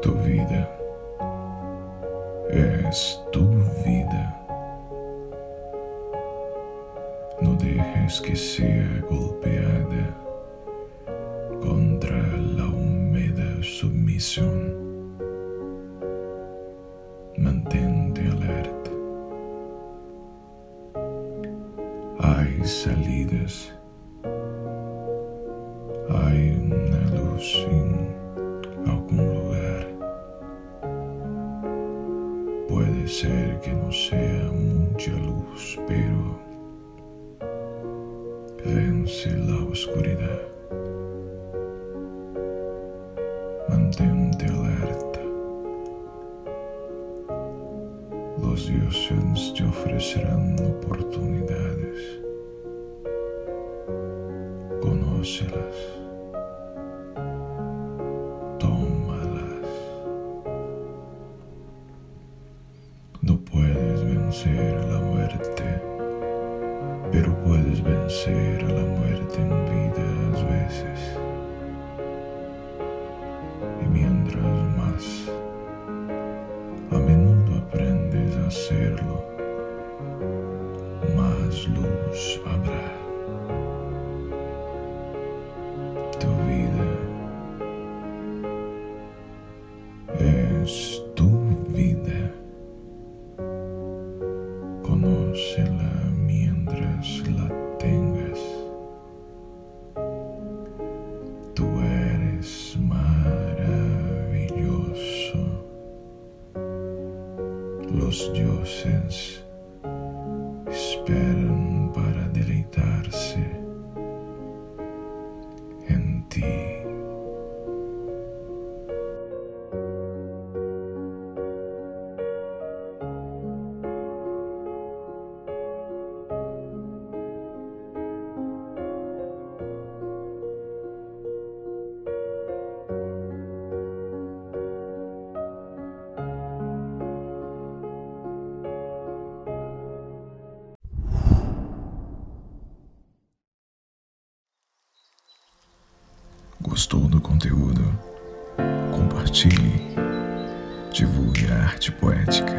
Tu vida es tu vida. No dejes que sea golpeada contra la húmeda sumisión. Mantente alerta. Hay salidas. Ser que no sea mucha luz, pero vence la oscuridad. Mantente alerta. Los dioses te ofrecerán oportunidades. Conócelas. Vencer a la muerte, pero puedes vencer a la muerte en vida a veces. Y mientras más a menudo aprendes a hacerlo, más luz habrá. lost your sense. Gostou do conteúdo? Compartilhe. Divulgue a arte poética.